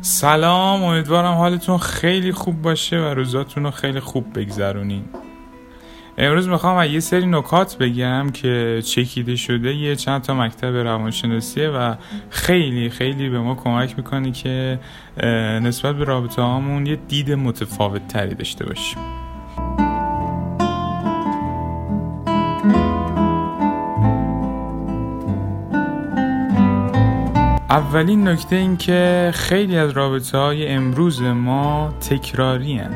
سلام امیدوارم حالتون خیلی خوب باشه و روزاتون رو خیلی خوب بگذرونین. امروز می‌خوام یه سری نکات بگم که چکیده شده یه چند تا مکتب روانشناسیه و خیلی خیلی به ما کمک می‌کنه که نسبت به رابطه هامون یه دید متفاوت تری داشته باشیم. اولین نکته این که خیلی از رابطه های امروز ما تکراری هن.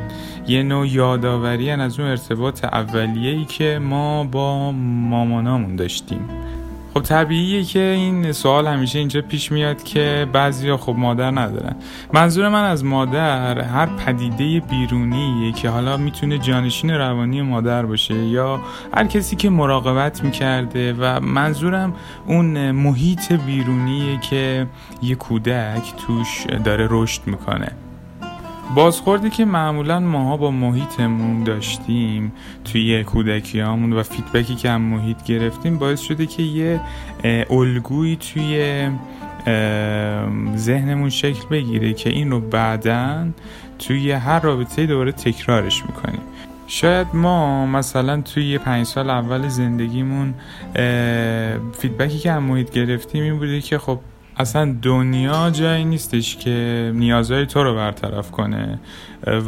یه نوع یادآوری از اون ارتباط اولیه ای که ما با مامانامون داشتیم خب طبیعیه که این سوال همیشه اینجا پیش میاد که بعضیا خب مادر ندارن. منظور من از مادر هر پدیده بیرونیه که حالا می‌تونه جانشین روانی مادر باشه یا هر کسی که مراقبت می‌کرده و منظورم اون محیط بیرونیه که یه کودک توش داره رشد می‌کنه. بازخوردی که معمولا ماها با محیطمون داشتیم توی کودکی همون و فیدبکی که هم محیط گرفتیم باعث شده که یه الگویی توی ذهنمون شکل بگیره که این رو بعدا توی هر رابطه دوباره تکرارش می‌کنیم. شاید ما مثلا توی پنج سال اول زندگیمون فیدبکی که هم محیط گرفتیم این بوده که خب اصلا دنیا جایی نیستش که نیازهای تو رو برطرف کنه.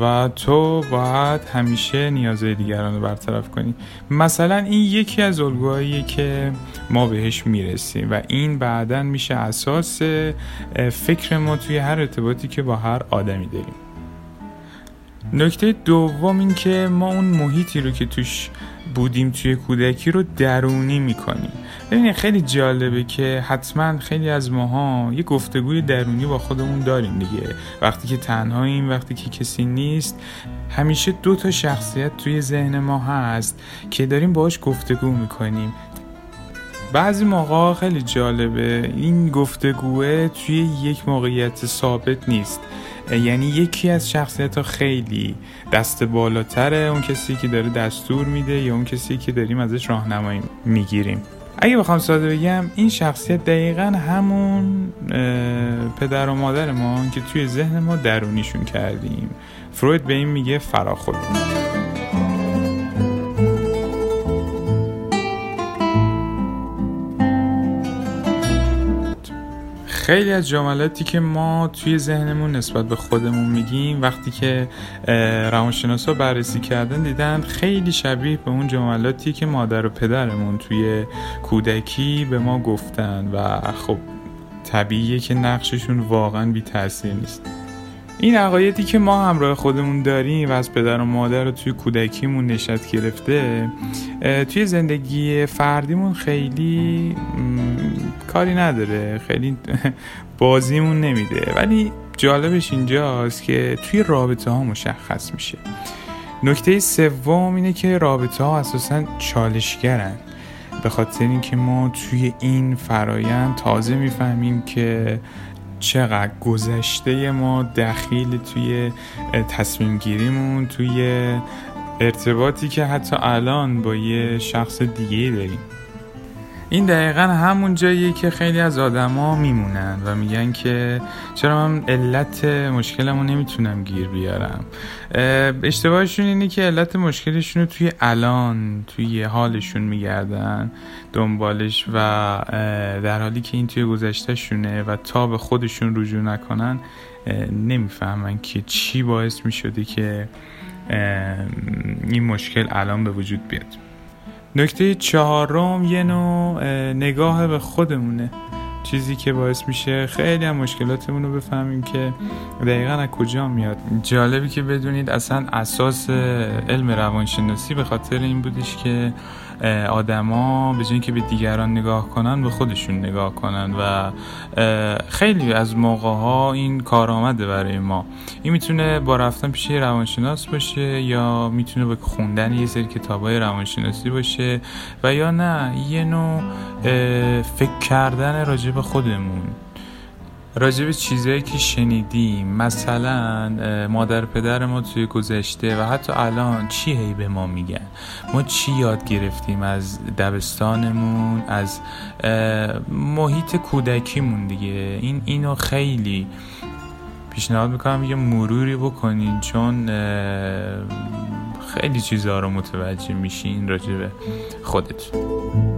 و تو باید همیشه نیازهای دیگران رو برطرف کنی. مثلا این یکی از الگوهاییه که ما بهش می‌رسیم و این بعدا میشه اساس فکر ما توی هر ارتباطی که با هر آدمی داریم. نکته دوم این که ما اون محیطی رو که توش بودیم توی کودکی رو درونی می‌کنیم. ببینید خیلی جالبه که حتما خیلی از ماها یه گفتگوی درونی با خودمون داریم دیگه. وقتی که تنهاییم وقتی که کسی نیست همیشه دو تا شخصیت توی ذهن ما هست که داریم باهاش گفتگو می‌کنیم. بعضی موقع خیلی جالبه این گفتگوه توی یک موقعیت ثابت نیست. یعنی یکی از شخصیت ها خیلی دست بالاتره اون کسی که داره دستور میده یا اون کسی که داریم ازش راهنمایی می‌گیریم. اگه بخوام ساده بگم این شخصیت دقیقا همون پدر و مادر ما که توی ذهن ما درونیشون کردیم. فروید به این میگه فراخود خیلی از جملاتی که ما توی ذهنمون نسبت به خودمون میگیم وقتی که روانشناسا بررسی کردن دیدن خیلی شبیه به اون جملاتی که مادر و پدرمون توی کودکی به ما گفتن و خب طبیعیه که نقششون واقعا بی تاثیر نیست. این عقایدی که ما همراه خودمون داریم و از پدر و مادر رو توی کودکیمون نشد گرفته توی زندگی فردیمون خیلی کاری نداره. خیلی بازیمون نمیده. ولی جالبش اینجاست که توی رابطه ها مشخص میشه. نکته سوم اینه که رابطه ها اساسا چالشگرن. به خاطر اینکه ما توی این فرایند تازه می‌فهمیم که چقدر گذشته ما دخیل توی تصمیم گیریمون توی ارتباطی که حتی الان با یه شخص دیگه داریم. این دقیقا همون جاییه که خیلی از آدما میمونن و میگن که چرا من علت مشکلمو نمی‌تونم گیر بیارم. اشتباهشون اینه که علت مشکلشون رو توی الان توی حالشون میگردن دنبالش و در حالی که این توی گذشتهشونه و تا به خودشون رجوع نکنن نمی‌فهمن که چی باعث می‌شده که این مشکل الان به وجود بیاد. نکته چهارم یه نوع نگاه به خودمونه. چیزی که باعث میشه خیلی هم مشکلاتمون رو بفهمیم که دقیقا از کجا میاد. جالبی که بدونید اصلا اساس علم روانشناسی به خاطر این بودش که آدما به که به دیگران نگاه کنن به خودشون نگاه کنن و خیلی از موقع ها این کار آمده برای ما. این می‌تونه با رفتن پیش روانشناس باشه یا می‌تونه با خوندن یه سری کتاب های روانشناسی باشه و یا نه. یه نوع فکر کردن راجع به خودمون. راجع به چیزهایی که شنیدیم مثلا مادر پدر ما توی گذشته و حتی الان چی هی به ما میگن؟ ما چی یاد گرفتیم از دبستانمون از محیط کودکیمون دیگه؟ این اینو خیلی پیشنهاد می‌کنم یه مروری بکنین چون خیلی چیزها رو متوجه میشین راجع به خودتون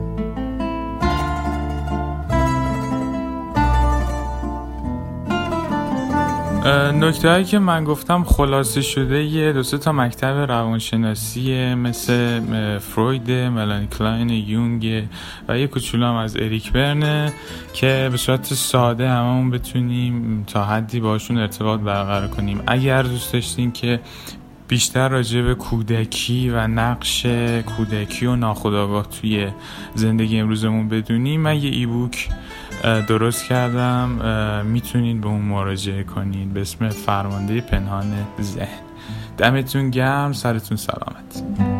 نکته هایی که من گفتم خلاصه شده یه دو تا مکتب روانشناسی مثل فروید ملانی کلاین یونگ و یه کوچولو هم از اریک برنه که به صورت ساده هممون بتونیم تا حدی باشون ارتباط برقرار کنیم. اگر دوست داشتین که بیشتر راجع به کودکی و نقش کودکی و ناخودآگاه توی زندگی امروزمون بدونیم من یه ای بوک درست کردم. می‌تونین به اون مراجعه کنین به اسم فرمانده پنهان ذهن. دمتون گرم. سرتون سلامت.